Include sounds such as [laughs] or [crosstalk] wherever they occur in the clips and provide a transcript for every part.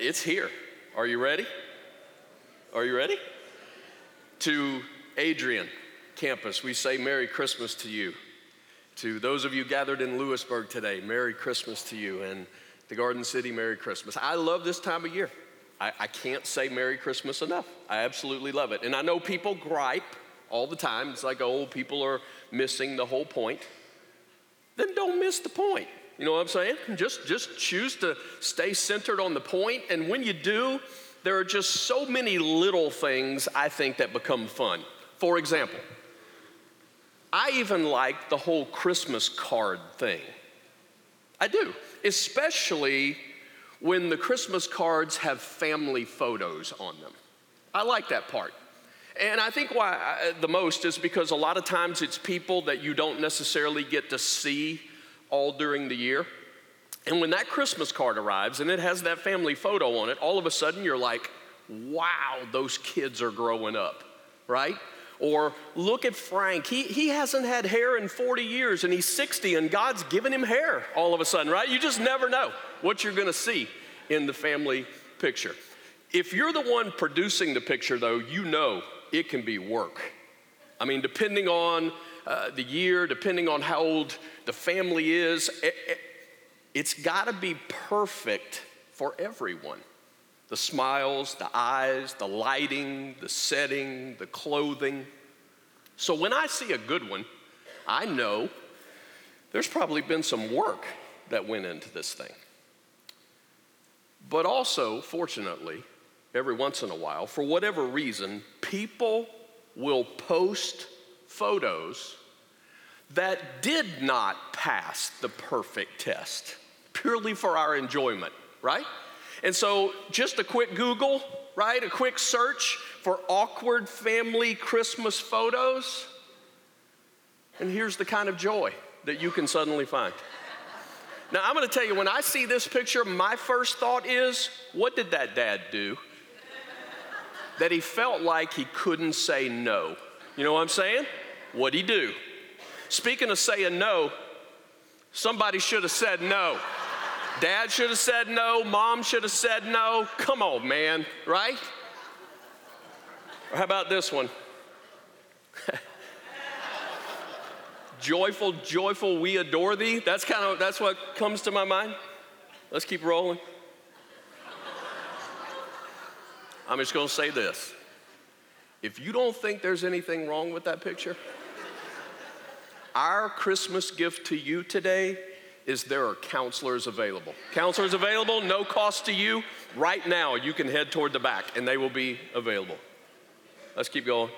it's here. Are you ready? Are you ready? To Adrian campus, we say Merry Christmas to you. To those of you gathered in Lewisburg today, Merry Christmas to you. And the Garden City, Merry Christmas. I love this time of year. I, I can't say Merry Christmas enough. I absolutely love it. And I know people gripe all the time. It's like, oh, people are missing the whole point. Then don't miss the point. You know what I'm saying? Just, just choose to stay centered on the point. And when you do, there are just so many little things I think that become fun. For example, I even like the whole Christmas card thing. I do, especially when the Christmas cards have family photos on them. I like that part. And I think why I, the most is because a lot of times it's people that you don't necessarily get to see all during the year. And when that Christmas card arrives and it has that family photo on it, all of a sudden you're like, wow, those kids are growing up, right? Or look at Frank. He, he hasn't had hair in 40 years and he's 60 and God's given him hair all of a sudden, right? You just never know what you're gonna see in the family picture. If you're the one producing the picture, though, you know it can be work. I mean, depending on uh, the year, depending on how old the family is, it, it, it's got to be perfect for everyone. The smiles, the eyes, the lighting, the setting, the clothing. So when I see a good one, I know there's probably been some work that went into this thing. But also, fortunately, every once in a while, for whatever reason, people will post photos that did not pass the perfect test, purely for our enjoyment, right? And so, just a quick Google, right? A quick search for awkward family Christmas photos. And here's the kind of joy that you can suddenly find. Now, I'm gonna tell you, when I see this picture, my first thought is, what did that dad do? that he felt like he couldn't say no. You know what I'm saying? What'd he do? Speaking of saying no, somebody should have said no. Dad should have said no, mom should have said no. Come on, man, right? Or how about this one? [laughs] joyful, joyful, we adore thee. That's kind of that's what comes to my mind. Let's keep rolling. I'm just going to say this. If you don't think there's anything wrong with that picture, our Christmas gift to you today is there are counselors available. Counselors available, no cost to you. Right now, you can head toward the back and they will be available. Let's keep going.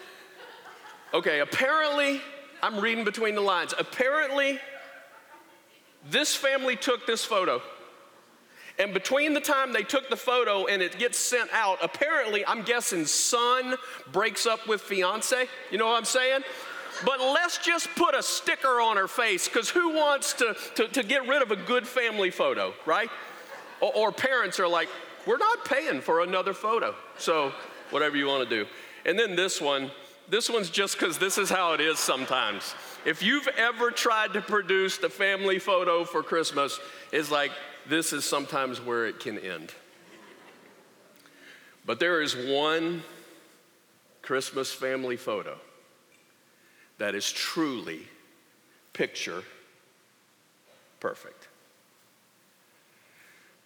[laughs] okay, apparently, I'm reading between the lines. Apparently, this family took this photo and between the time they took the photo and it gets sent out, apparently, I'm guessing son breaks up with fiance. You know what I'm saying? But let's just put a sticker on her face because who wants to, to, to, get rid of a good family photo, right? Or, or parents are like, we're not paying for another photo. So, whatever you want to do. And then this one, this one's just because this is how it is sometimes. If you've ever tried to produce the family photo for Christmas, it's like, this is sometimes where it can end. But there is one Christmas family photo that is truly picture perfect.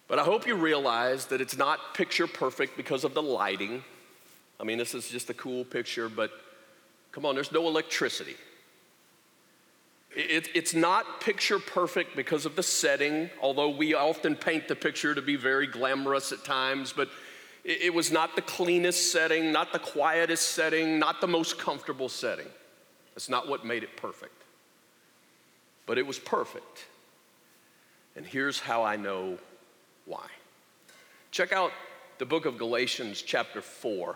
But I hope you realize that it's not picture perfect because of the lighting. I mean, this is just a cool picture, but come on, there's no electricity. It, it's not picture perfect because of the setting, although we often paint the picture to be very glamorous at times, but it, it was not the cleanest setting, not the quietest setting, not the most comfortable setting. That's not what made it perfect. But it was perfect. And here's how I know why. Check out the book of Galatians, chapter 4.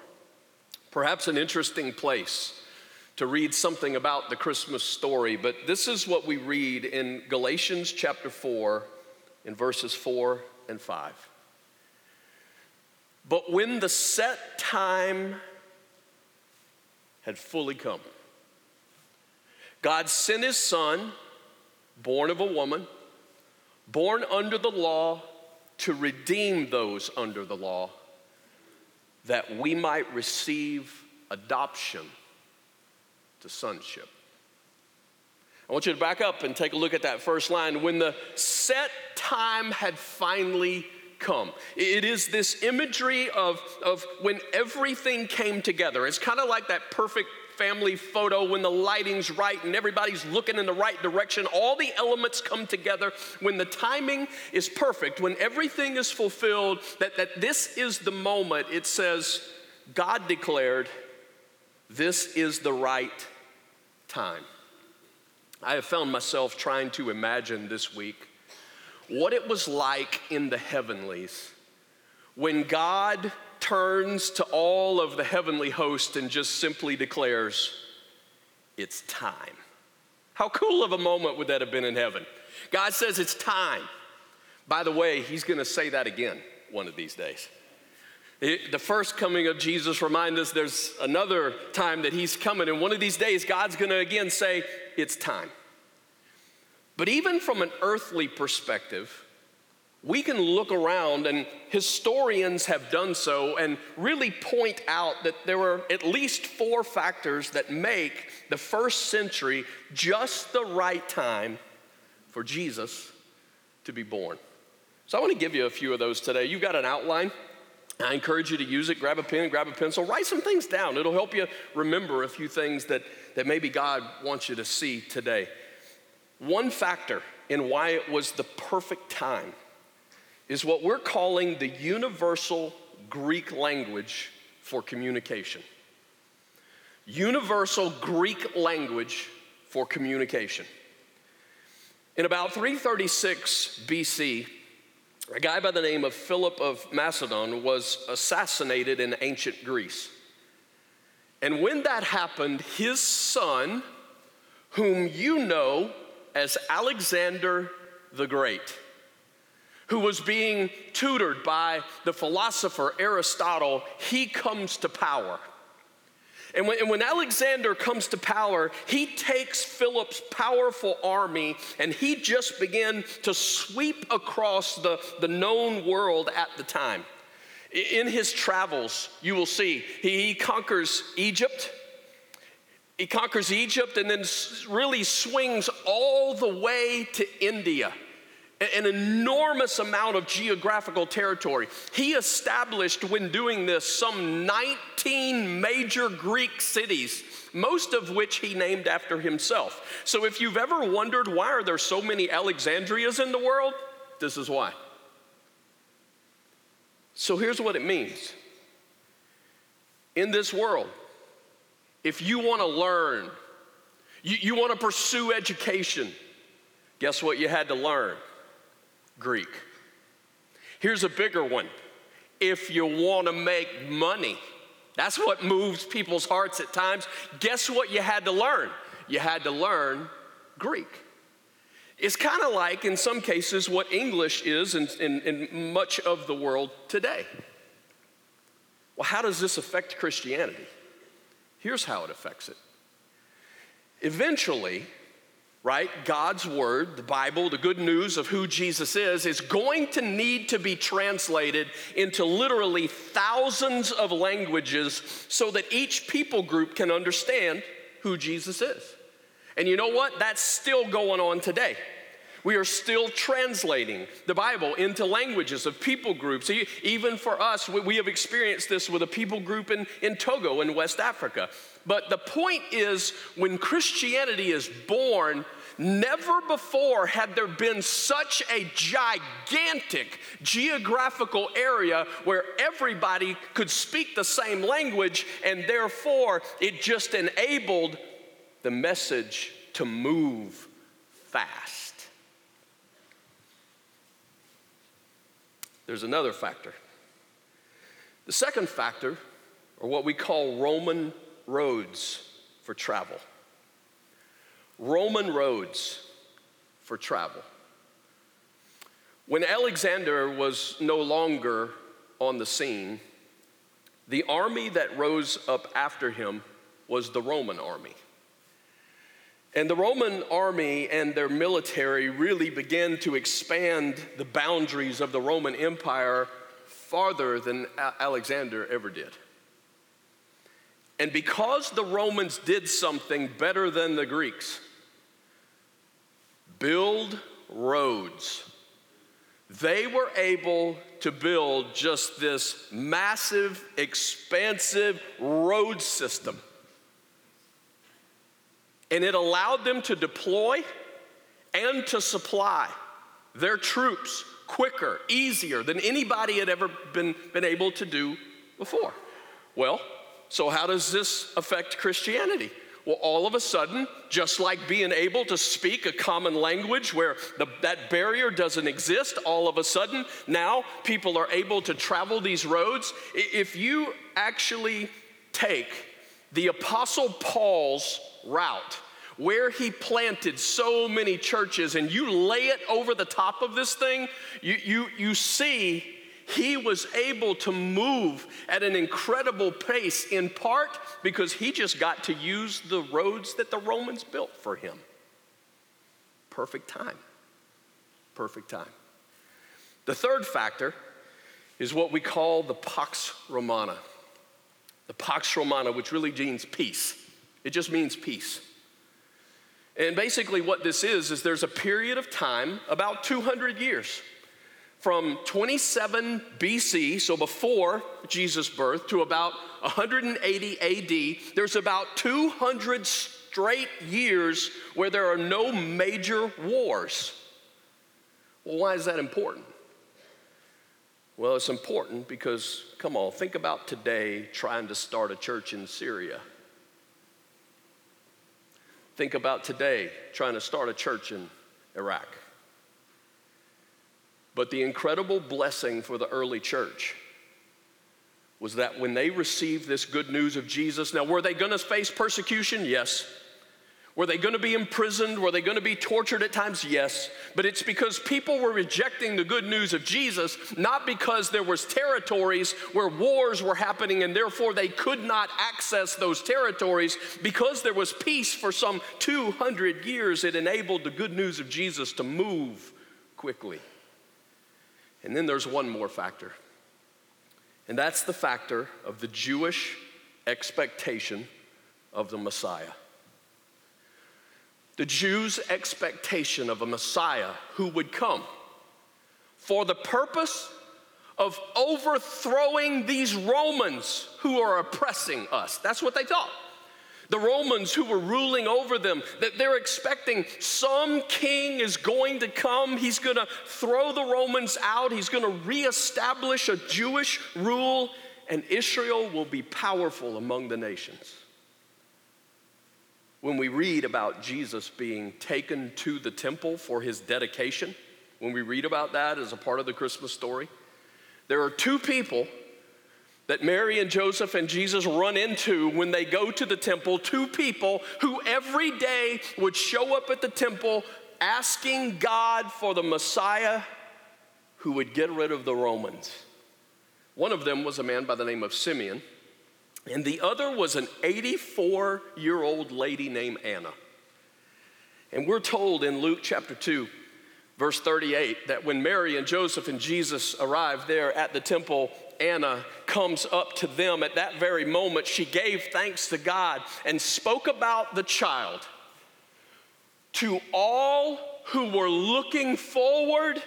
Perhaps an interesting place to read something about the Christmas story, but this is what we read in Galatians chapter 4, in verses 4 and 5. But when the set time had fully come, God sent his son, born of a woman, born under the law, to redeem those under the law, that we might receive adoption to sonship. I want you to back up and take a look at that first line. When the set time had finally come. It is this imagery of, of when everything came together. It's kind of like that perfect family photo when the lighting's right and everybody's looking in the right direction. All the elements come together when the timing is perfect, when everything is fulfilled, that, that this is the moment it says, God declared, this is the right time. I have found myself trying to imagine this week what it was like in the heavenlies when God turns to all of the heavenly host and just simply declares, It's time. How cool of a moment would that have been in heaven? God says it's time. By the way, He's gonna say that again one of these days. It, the first coming of Jesus remind us there's another time that he's coming, and one of these days God's gonna again say, It's time. But even from an earthly perspective, we can look around, and historians have done so, and really point out that there were at least four factors that make the first century just the right time for Jesus to be born. So I want to give you a few of those today. You've got an outline. I encourage you to use it. Grab a pen, grab a pencil, write some things down. It'll help you remember a few things that, that maybe God wants you to see today. One factor in why it was the perfect time is what we're calling the universal Greek language for communication. Universal Greek language for communication. In about 336 BC, a guy by the name of Philip of Macedon was assassinated in ancient Greece. And when that happened, his son, whom you know as Alexander the Great, who was being tutored by the philosopher Aristotle, he comes to power. And when, and when, Alexander comes to power, he takes Philip's powerful army and he just began to sweep across the, the known world at the time. In his travels, you will see, he, he conquers Egypt, he conquers Egypt and then really swings all the way to India an enormous amount of geographical territory. He established, when doing this, some 19 major Greek cities, most of which he named after himself. So if you've ever wondered why are there so many Alexandrias in the world, this is why. So here's what it means. In this world, if you want to learn, you, you want to pursue education, guess what you had to learn? Greek. Here's a bigger one. If you want to make money, that's what moves people's hearts at times. Guess what you had to learn? You had to learn Greek. It's kind of like, in some cases, what English is in, in, in much of the world today. Well, how does this affect Christianity? Here's how it affects it. Eventually, right, God's word, the Bible, the good news of who Jesus is, is going to need to be translated into literally thousands of languages so that each people group can understand who Jesus is. And you know what? That's still going on today. We are still translating the Bible into languages of people groups. Even for us, we have experienced this with a people group in, in Togo in West Africa. But the point is, when Christianity is born, Never before had there been such a gigantic geographical area where everybody could speak the same language, and therefore it just enabled the message to move fast. There's another factor. The second factor are what we call Roman roads for travel. Roman roads for travel. When Alexander was no longer on the scene, the army that rose up after him was the Roman army. And the Roman army and their military really began to expand the boundaries of the Roman Empire farther than Alexander ever did. And because the Romans did something better than the Greeks, build roads, they were able to build just this massive, expansive road system and it allowed them to deploy and to supply their troops quicker, easier than anybody had ever been, been able to do before. Well, so how does this affect Christianity? Well, all of a sudden, just like being able to speak a common language where the, that barrier doesn't exist, all of a sudden, now people are able to travel these roads. If you actually take the Apostle Paul's route, where he planted so many churches, and you lay it over the top of this thing, you, you, you see he was able to move at an incredible pace, in part because he just got to use the roads that the Romans built for him. Perfect time. Perfect time. The third factor is what we call the Pax Romana. The Pax Romana, which really means peace. It just means peace. And basically, what this is, is there's a period of time, about 200 years, from 27 BC, so before Jesus' birth, to about 180 AD, there's about 200 straight years where there are no major wars. Well, why is that important? Well, it's important because, come on, think about today trying to start a church in Syria. Think about today trying to start a church in Iraq. But the incredible blessing for the early church was that when they received this good news of Jesus, now were they gonna face persecution? Yes. Were they going to be imprisoned? Were they going to be tortured at times? Yes. But it's because people were rejecting the good news of Jesus, not because there was territories where wars were happening and therefore they could not access those territories. Because there was peace for some 200 years, it enabled the good news of Jesus to move quickly. And then there's one more factor. And that's the factor of the Jewish expectation of the Messiah the Jews' expectation of a Messiah who would come for the purpose of overthrowing these Romans who are oppressing us. That's what they thought. The Romans who were ruling over them, that they're expecting some king is going to come. He's going to throw the Romans out. He's going to reestablish a Jewish rule, and Israel will be powerful among the nations when we read about Jesus being taken to the temple for his dedication, when we read about that as a part of the Christmas story, there are two people that Mary and Joseph and Jesus run into when they go to the temple, two people who every day would show up at the temple asking God for the Messiah who would get rid of the Romans. One of them was a man by the name of Simeon and the other was an 84 year old lady named Anna. And we're told in Luke chapter 2, verse 38, that when Mary and Joseph and Jesus arrived there at the temple, Anna comes up to them at that very moment. She gave thanks to God and spoke about the child to all who were looking forward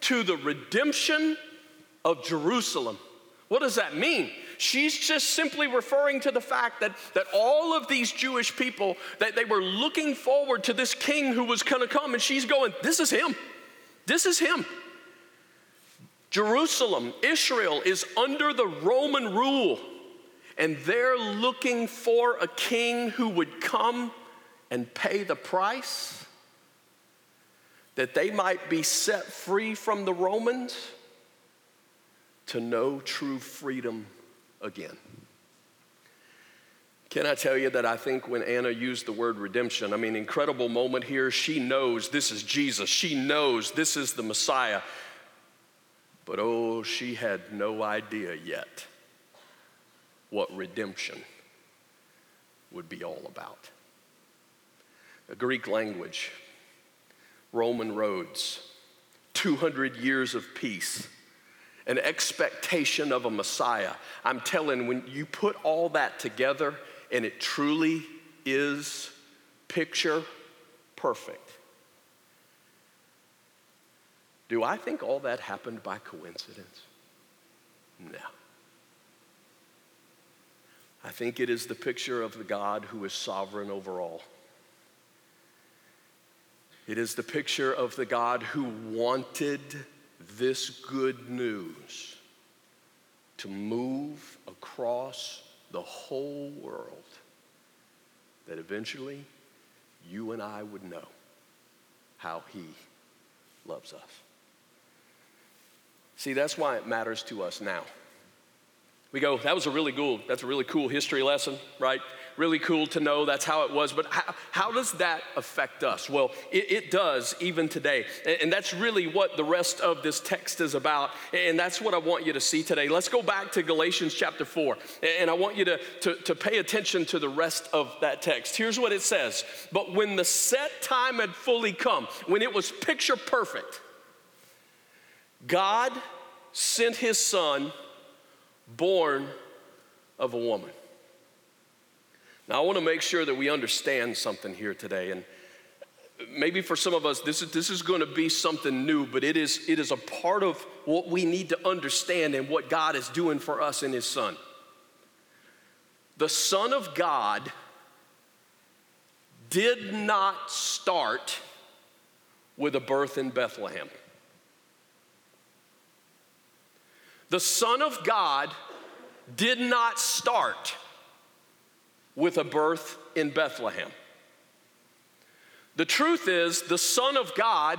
to the redemption of Jerusalem. What does that mean? She's just simply referring to the fact that, that all of these Jewish people, that they were looking forward to this king who was gonna come, and she's going, This is him. This is him. Jerusalem, Israel, is under the Roman rule, and they're looking for a king who would come and pay the price that they might be set free from the Romans to know true freedom again. Can I tell you that I think when Anna used the word redemption, I mean, incredible moment here. She knows this is Jesus, she knows this is the Messiah. But oh, she had no idea yet what redemption would be all about. a Greek language, Roman roads, 200 years of peace, an expectation of a Messiah. I'm telling, when you put all that together, and it truly is picture perfect. Do I think all that happened by coincidence? No. I think it is the picture of the God who is sovereign over all. It is the picture of the God who wanted this good news to move across the whole world that eventually you and I would know how He loves us. See, that's why it matters to us now. We go, that was a really cool, that's a really cool history lesson, right? Really cool to know that's how it was. But how, how does that affect us? Well, it, it does even today. And, and that's really what the rest of this text is about. And that's what I want you to see today. Let's go back to Galatians chapter 4. And I want you to, to, to pay attention to the rest of that text. Here's what it says But when the set time had fully come, when it was picture perfect, God sent his son born of a woman. Now, I want to make sure that we understand something here today. And maybe for some of us, this is, this is going to be something new, but it is, it is a part of what we need to understand and what God is doing for us in His Son. The Son of God did not start with a birth in Bethlehem. The Son of God did not start with a birth in Bethlehem. The truth is, the Son of God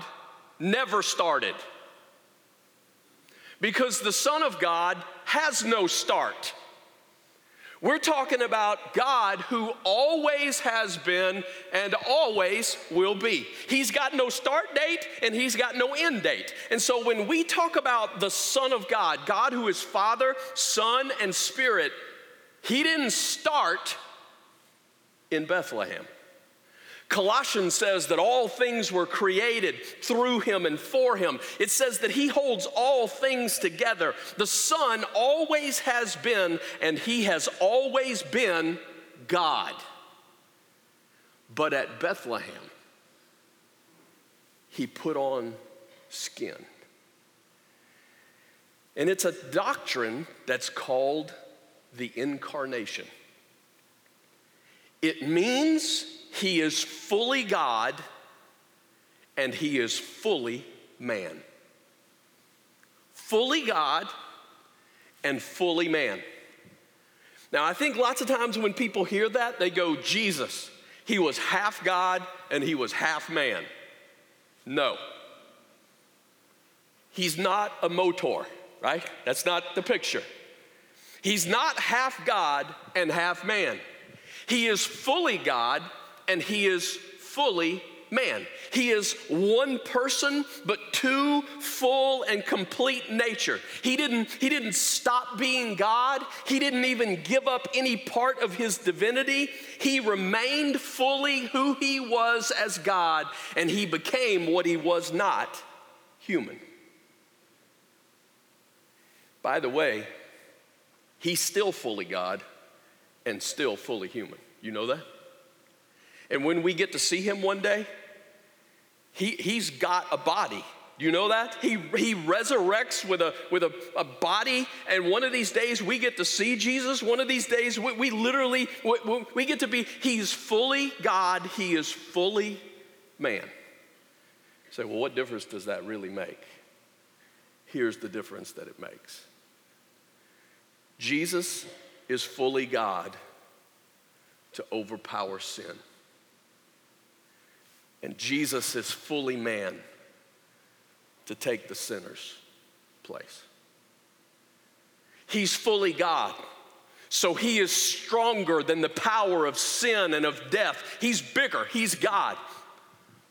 never started. Because the Son of God has no start. We're talking about God who always has been and always will be. He's got no start date and he's got no end date. And so when we talk about the Son of God, God who is Father, Son, and Spirit, he didn't start in Bethlehem. Colossians says that all things were created through him and for him. It says that he holds all things together. The Son always has been, and he has always been God. But at Bethlehem, he put on skin. And it's a doctrine that's called the incarnation. It means he is fully God and he is fully man. Fully God and fully man. Now, I think lots of times when people hear that, they go, Jesus, he was half God and he was half man. No. He's not a motor, right? That's not the picture. He's not half God and half man. He is fully God and he is fully man. He is one person, but two full and complete nature. He didn't, he didn't stop being God. He didn't even give up any part of his divinity. He remained fully who he was as God, and he became what he was not human. By the way, he's still fully God and still fully human. You know that? And when we get to see him one day, he, he's got a body. You know that? He, he resurrects with, a, with a, a body, and one of these days we get to see Jesus. One of these days we, we literally, we, we get to be, he's fully God, he is fully man. You say, well, what difference does that really make? Here's the difference that it makes Jesus is fully God to overpower sin. And Jesus is fully man to take the sinner's place. He's fully God. So he is stronger than the power of sin and of death. He's bigger, he's God.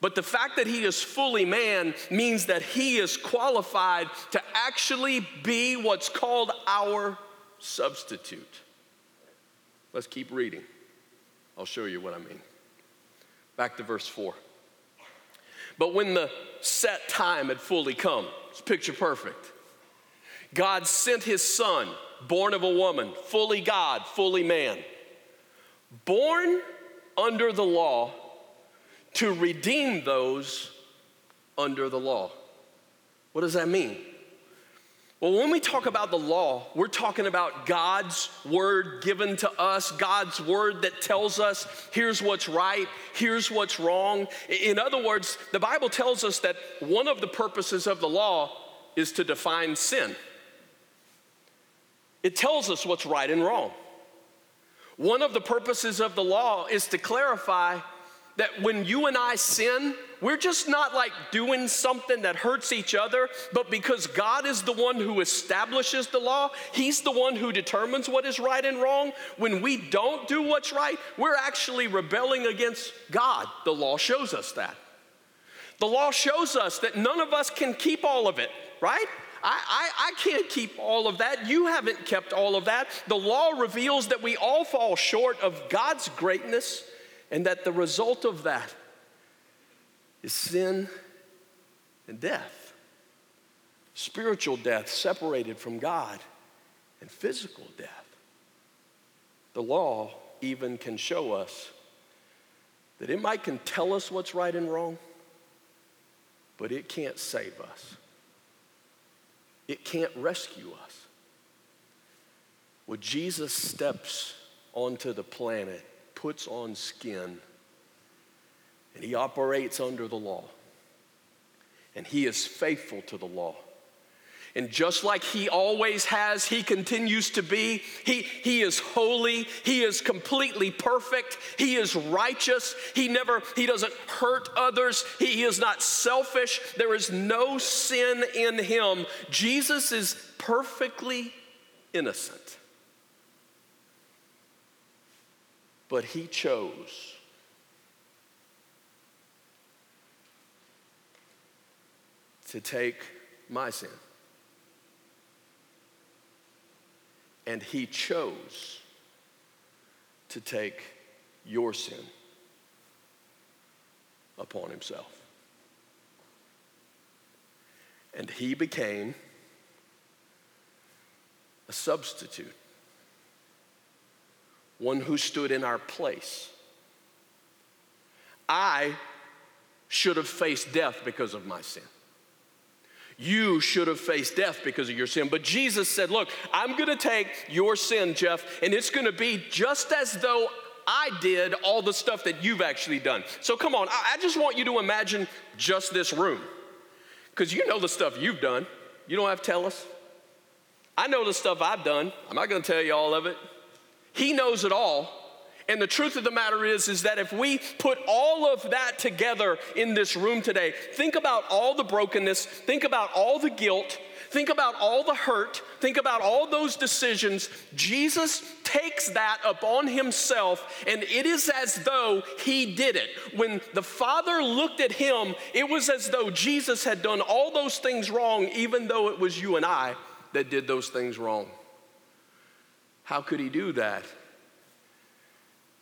But the fact that he is fully man means that he is qualified to actually be what's called our substitute. Let's keep reading. I'll show you what I mean. Back to verse 4. But when the set time had fully come, it's picture perfect. God sent his son, born of a woman, fully God, fully man, born under the law to redeem those under the law. What does that mean? Well, when we talk about the law, we're talking about God's word given to us, God's word that tells us here's what's right, here's what's wrong. In other words, the Bible tells us that one of the purposes of the law is to define sin. It tells us what's right and wrong. One of the purposes of the law is to clarify that when you and I sin, we're just not like doing something that hurts each other, but because God is the one who establishes the law, He's the one who determines what is right and wrong. When we don't do what's right, we're actually rebelling against God. The law shows us that. The law shows us that none of us can keep all of it, right? I, I, I, can't keep all of that. You haven't kept all of that. The law reveals that we all fall short of God's greatness and that the result of that is sin and death. Spiritual death, separated from God, and physical death. The law even can show us that it might can tell us what's right and wrong, but it can't save us. It can't rescue us. When Jesus steps onto the planet, puts on skin, and he operates under the law. And he is faithful to the law. And just like he always has, he continues to be. He, he is holy. He is completely perfect. He is righteous. He never, he doesn't hurt others. He, he is not selfish. There is no sin in him. Jesus is perfectly innocent. But he chose to take my sin. And he chose to take your sin upon himself. And he became a substitute, one who stood in our place. I should have faced death because of my sin. You should have faced death because of your sin. But Jesus said, Look, I'm gonna take your sin, Jeff, and it's gonna be just as though I did all the stuff that you've actually done. So come on, I just want you to imagine just this room. Because you know the stuff you've done. You don't have to tell us. I know the stuff I've done. I'm not gonna tell you all of it. He knows it all. And the truth of the matter is, is that if we put all of that together in this room today, think about all the brokenness, think about all the guilt, think about all the hurt, think about all those decisions. Jesus takes that upon himself, and it is as though he did it. When the Father looked at him, it was as though Jesus had done all those things wrong, even though it was you and I that did those things wrong. How could he do that?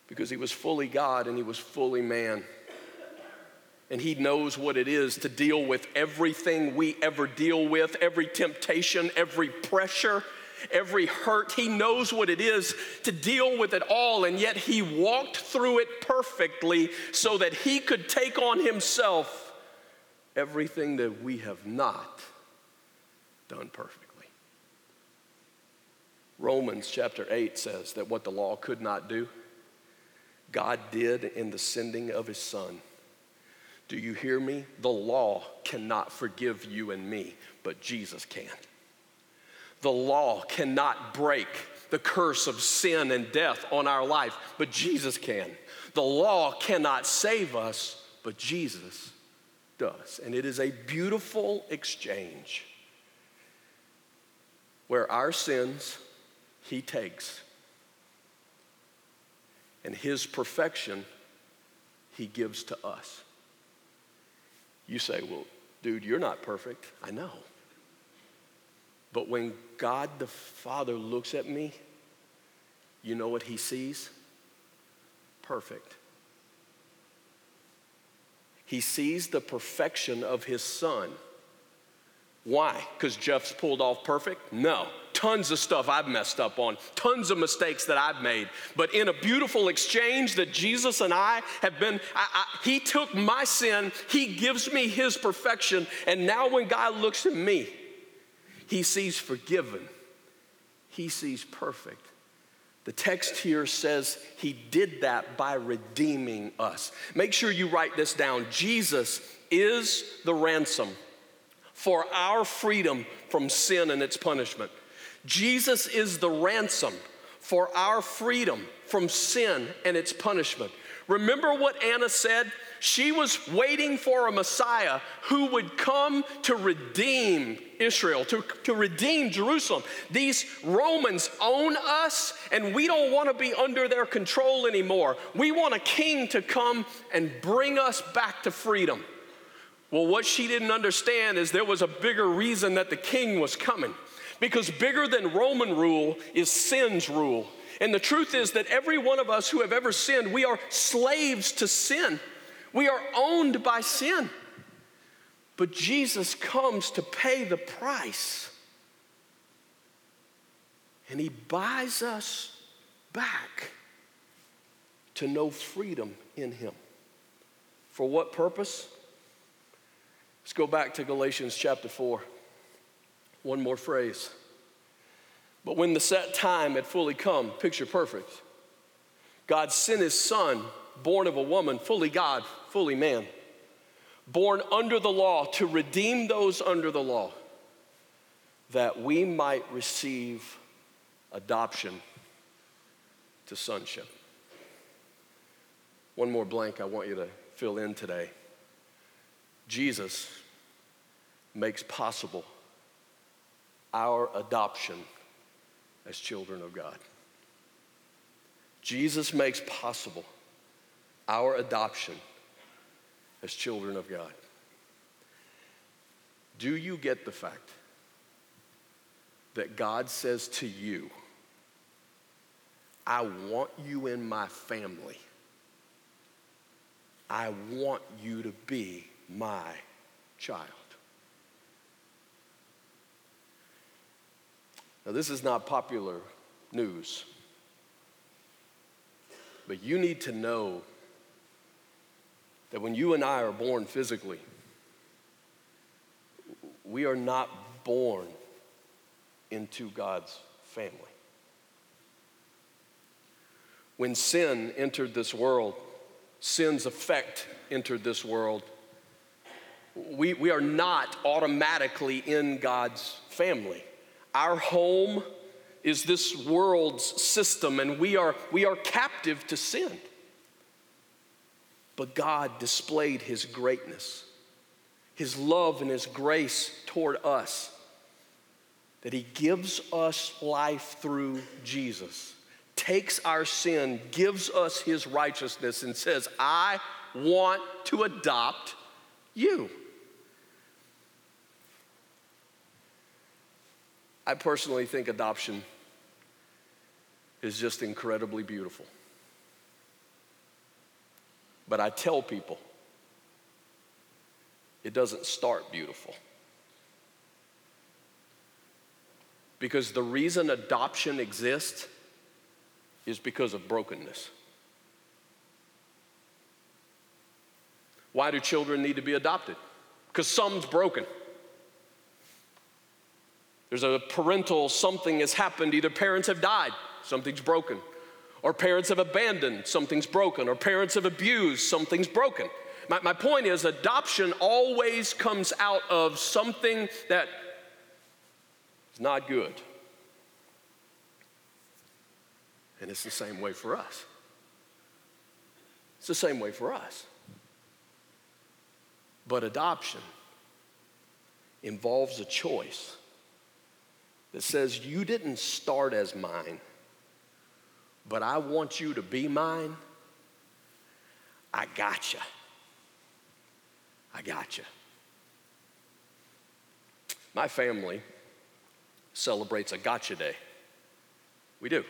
because he was fully God and he was fully man. And he knows what it is to deal with everything we ever deal with, every temptation, every pressure, every hurt. He knows what it is to deal with it all, and yet he walked through it perfectly so that he could take on himself everything that we have not done perfectly. Romans chapter 8 says that what the law could not do, God did in the sending of his son. Do you hear me? The law cannot forgive you and me, but Jesus can. The law cannot break the curse of sin and death on our life, but Jesus can. The law cannot save us, but Jesus does. And it is a beautiful exchange where our sins he takes and his perfection he gives to us. You say, well, dude, you're not perfect. I know. But when God the Father looks at me, you know what he sees? Perfect. He sees the perfection of his son. Why? Because Jeff's pulled off perfect? No. Tons of stuff I've messed up on, tons of mistakes that I've made. But in a beautiful exchange that Jesus and I have been, I, I, He took my sin, He gives me His perfection, and now when God looks at me, He sees forgiven, He sees perfect. The text here says he did that by redeeming us. Make sure you write this down. Jesus is the ransom for our freedom from sin and its punishment. Jesus is the ransom for our freedom from sin and its punishment. Remember what Anna said? She was waiting for a Messiah who would come to redeem Israel, to, to redeem Jerusalem. These Romans own us, and we don't want to be under their control anymore. We want a king to come and bring us back to freedom. Well, what she didn't understand is there was a bigger reason that the king was coming. Because bigger than Roman rule is sin's rule. And the truth is that every one of us who have ever sinned, we are slaves to sin. We are owned by sin. But Jesus comes to pay the price. And he buys us back to know freedom in him. For what purpose? Let's go back to Galatians chapter 4. One more phrase. But when the set time had fully come, picture perfect, God sent his son, born of a woman, fully God, fully man, born under the law to redeem those under the law, that we might receive adoption to sonship. One more blank I want you to fill in today. Jesus makes possible our adoption as children of God. Jesus makes possible our adoption as children of God. Do you get the fact that God says to you, I want you in my family? I want you to be my child. Now, this is not popular news, but you need to know that when you and I are born physically, we are not born into God's family. When sin entered this world, sin's effect entered this world, we, we are not automatically in God's family. Our home is this world's system, and we are, we are captive to sin. But God displayed His greatness, His love, and His grace toward us. That He gives us life through Jesus, takes our sin, gives us His righteousness, and says, I want to adopt you. I personally think adoption is just incredibly beautiful. But I tell people, it doesn't start beautiful. Because the reason adoption exists is because of brokenness. Why do children need to be adopted? Because some's broken. There's a parental something has happened. Either parents have died, something's broken, or parents have abandoned, something's broken, or parents have abused, something's broken. My, my point is, adoption always comes out of something that is not good. And it's the same way for us. It's the same way for us. But adoption involves a choice that says, You didn't start as mine, but I want you to be mine. I gotcha. I gotcha. My family celebrates a gotcha day. We do.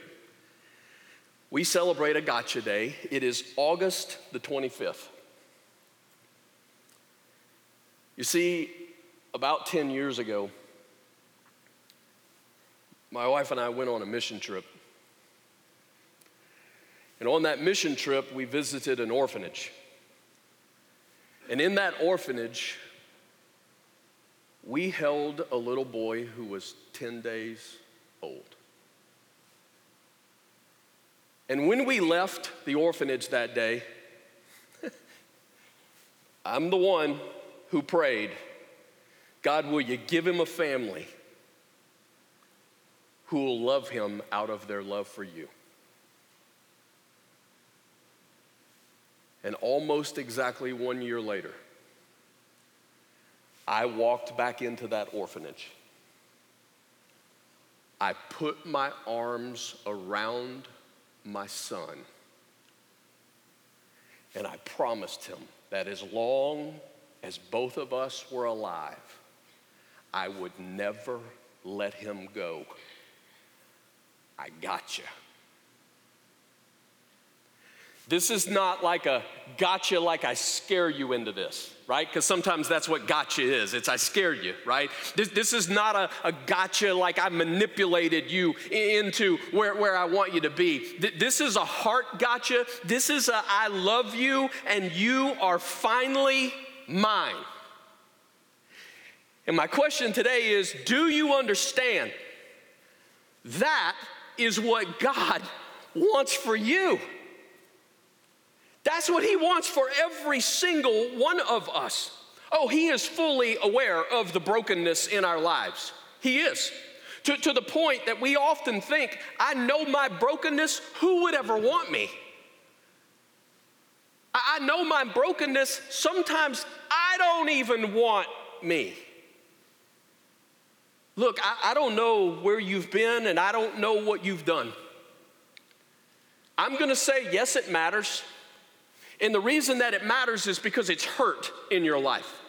We celebrate a gotcha day. It is August the 25th. You see, about 10 years ago, my wife and I went on a mission trip. And on that mission trip, we visited an orphanage. And in that orphanage, we held a little boy who was 10 days old. And when we left the orphanage that day, [laughs] I'm the one who prayed, God, will you give him a family who will love him out of their love for you? And almost exactly one year later, I walked back into that orphanage. I put my arms around my son, and I promised him that as long as both of us were alive, I would never let him go. I got you. This is not like a gotcha, like I scare you into this, right? Because sometimes that's what gotcha is. It's I scared you, right? This, this is not a, a gotcha like I manipulated you into where, where I want you to be. This is a heart gotcha. This is a I love you and you are finally mine. And my question today is do you understand that is what God wants for you? That's what He wants for every single one of us. Oh, He is fully aware of the brokenness in our lives. He is. To, to the point that we often think, I know my brokenness, who would ever want me? I, I know my brokenness, sometimes I don't even want me. Look, I, I don't know where you've been and I don't know what you've done. I'm gonna say, yes, it matters. And the reason that it matters is because it's hurt in your life.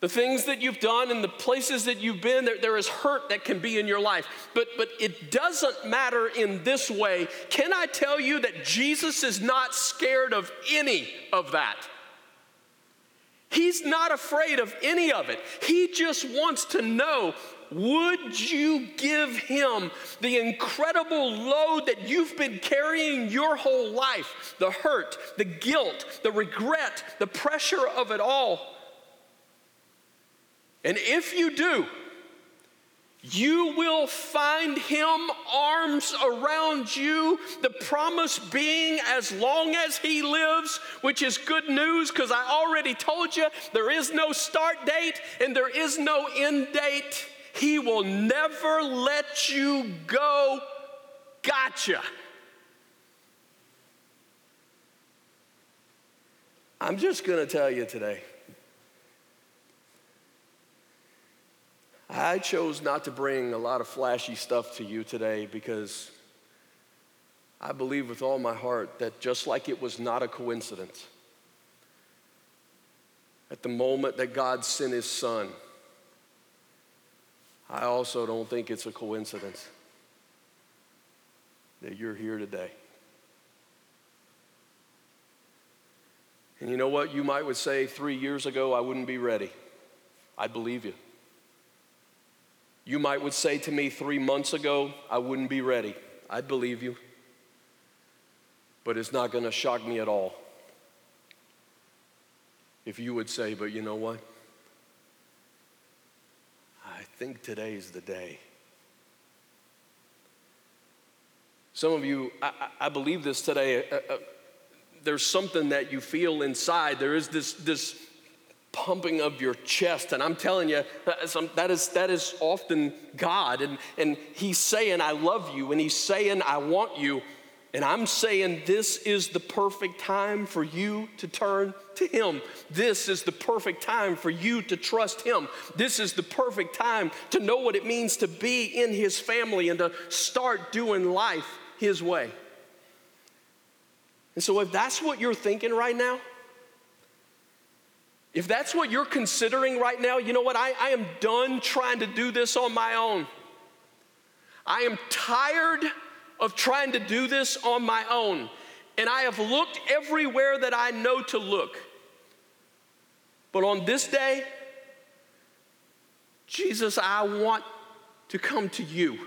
The things that you've done and the places that you've been, there, there is hurt that can be in your life. But, but it doesn't matter in this way. Can I tell you that Jesus is not scared of any of that? He's not afraid of any of it. He just wants to know would you give him the incredible load that you've been carrying your whole life? The hurt, the guilt, the regret, the pressure of it all. And if you do, you will find him arms around you. The promise being, as long as he lives, which is good news because I already told you there is no start date and there is no end date. He will never let you go. Gotcha. I'm just going to tell you today. I chose not to bring a lot of flashy stuff to you today because I believe with all my heart that just like it was not a coincidence, at the moment that God sent his son, I also don't think it's a coincidence that you're here today. And you know what? You might would say three years ago, I wouldn't be ready. I'd believe you. You might would say to me three months ago, I wouldn't be ready. I'd believe you. But it's not going to shock me at all if you would say, but you know what? I think today's the day. Some of you, I, I believe this today. Uh, uh, there's something that you feel inside. There is this, this pumping of your chest. And I'm telling you, um, that is, that is often God. And, and He's saying, I love you. And He's saying, I want you. And I'm saying this is the perfect time for you to turn to Him. This is the perfect time for you to trust Him. This is the perfect time to know what it means to be in His family and to start doing life His way. And so, if that's what you're thinking right now, if that's what you're considering right now, you know what? I, I am done trying to do this on my own. I am tired of trying to do this on my own. And I have looked everywhere that I know to look. But on this day, Jesus, I want to come to you.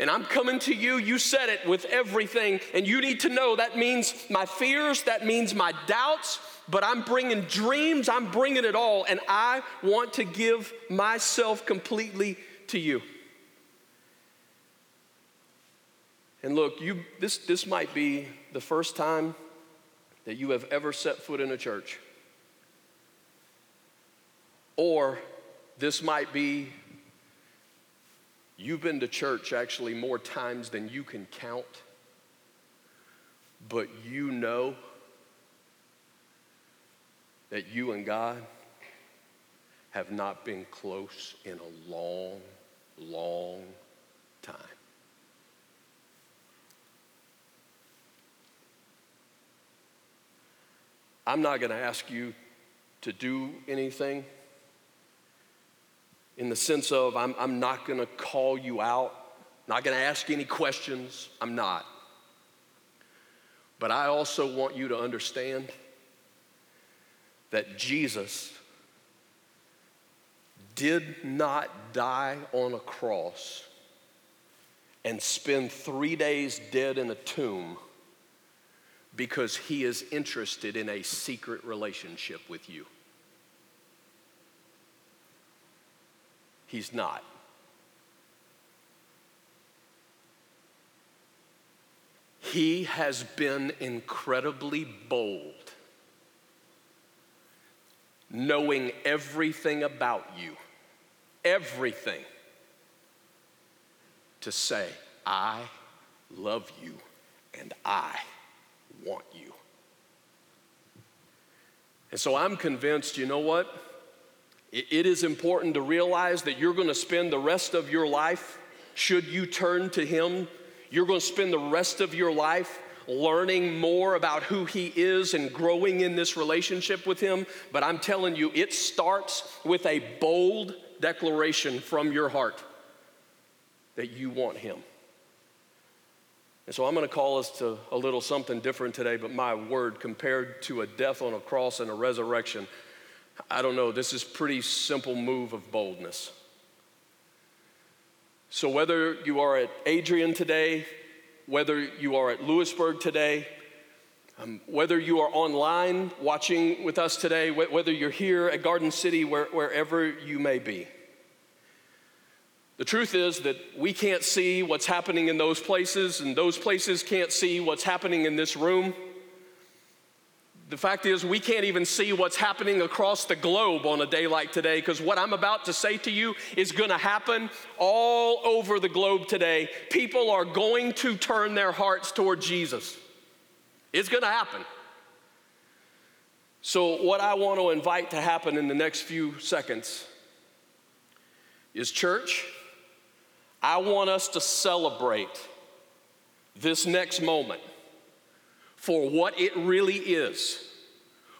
And I'm coming to you, you said it with everything, and you need to know that means my fears, that means my doubts, but I'm bringing dreams, I'm bringing it all, and I want to give myself completely to you. And look, you, this, this might be the first time that you have ever set foot in a church. Or this might be you've been to church actually more times than you can count, but you know that you and God have not been close in a long, long time. I'm not going to ask you to do anything in the sense of I'm, I'm not going to call you out, not going to ask any questions. I'm not. But I also want you to understand that Jesus did not die on a cross and spend three days dead in a tomb because he is interested in a secret relationship with you. He's not. He has been incredibly bold, knowing everything about you, everything, to say, I love you and I want you. And so I'm convinced, you know what? It is important to realize that you're going to spend the rest of your life, should you turn to Him, you're going to spend the rest of your life learning more about who He is and growing in this relationship with Him. But I'm telling you, it starts with a bold declaration from your heart that you want Him. And so I'm going to call us to a little something different today, but my word, compared to a death on a cross and a resurrection, I don't know, this is pretty simple move of boldness. So whether you are at Adrian today, whether you are at Lewisburg today, um, whether you are online watching with us today, wh- whether you're here at Garden City, where, wherever you may be, the truth is that we can't see what's happening in those places, and those places can't see what's happening in this room. The fact is, we can't even see what's happening across the globe on a day like today because what I'm about to say to you is going to happen all over the globe today. People are going to turn their hearts toward Jesus. It's going to happen. So, what I want to invite to happen in the next few seconds is church, I want us to celebrate this next moment for what it really is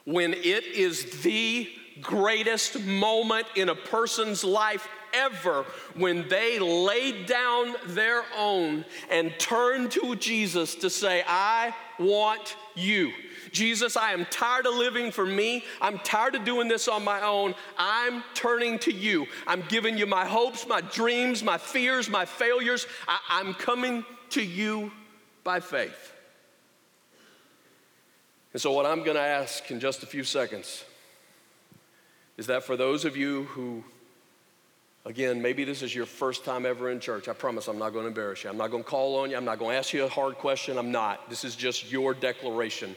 when it is the greatest moment in a person's life ever when they laid down their own and turned to Jesus to say, I want you. Jesus, I am tired of living for me. I'm tired of doing this on my own. I'm turning to you. I'm giving you my hopes, my dreams, my fears, my failures. I- am coming to you by faith. And so, what I'm going to ask in just a few seconds is that for those of you who, again, maybe this is your first time ever in church, I promise I'm not going to embarrass you. I'm not going to call on you. I'm not going to ask you a hard question. I'm not. This is just your declaration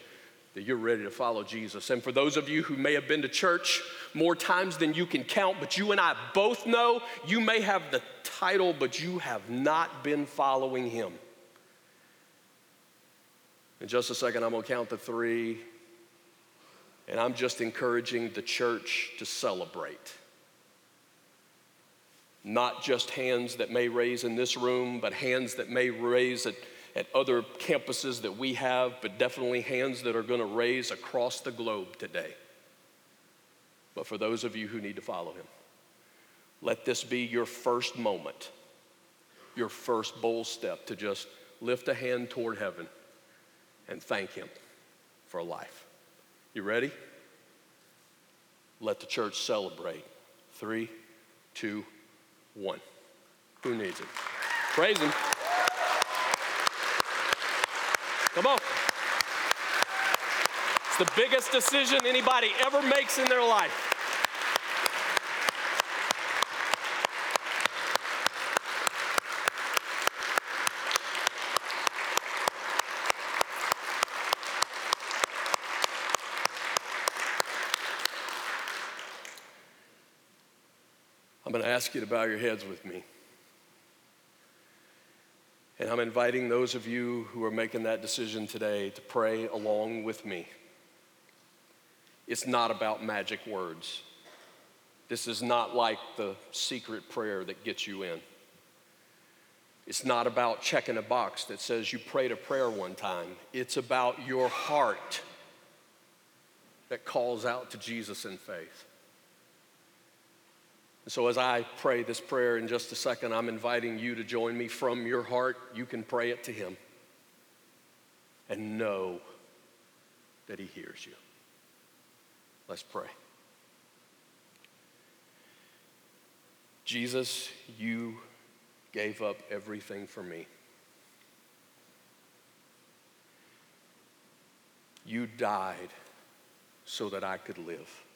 that you're ready to follow Jesus. And for those of you who may have been to church more times than you can count, but you and I both know you may have the title, but you have not been following Him. In just a second, I'm going to count to three, and I'm just encouraging the church to celebrate. Not just hands that may raise in this room, but hands that may raise at, at other campuses that we have, but definitely hands that are going to raise across the globe today. But for those of you who need to follow him, let this be your first moment, your first bold step to just lift a hand toward heaven and thank Him for life. You ready? let the church celebrate. Three, two, one. Who needs it? Praise Him. Come on. It's the biggest decision anybody ever makes in their life. Ask you to bow your heads with me. And I'm inviting those of you who are making that decision today to pray along with me. It's not about magic words. This is not like the secret prayer that gets you in. It's not about checking a box that says you prayed a prayer one time. It's about your heart that calls out to Jesus in faith. And so, as I pray this prayer in just a second, I'm inviting you to join me from your heart. You can pray it to Him and know that He hears you. Let's pray. Jesus, you gave up everything for me. You died so that I could live.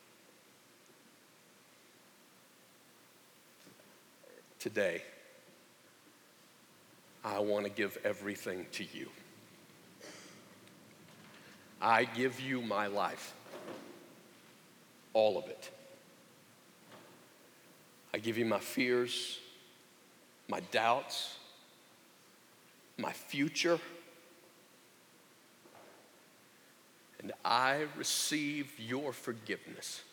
Today, I want to give everything to you. I give you my life, all of it. I give you my fears, my doubts, my future. And I receive your forgiveness.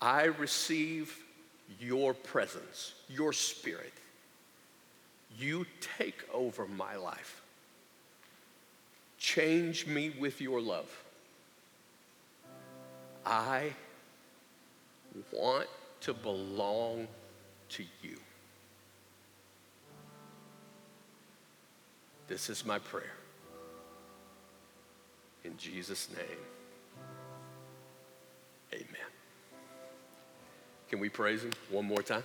I receive your presence, your spirit. You take over my life. Change me with your love. I want to belong to you. This is my prayer. In Jesus' name, Can we praise him one more time?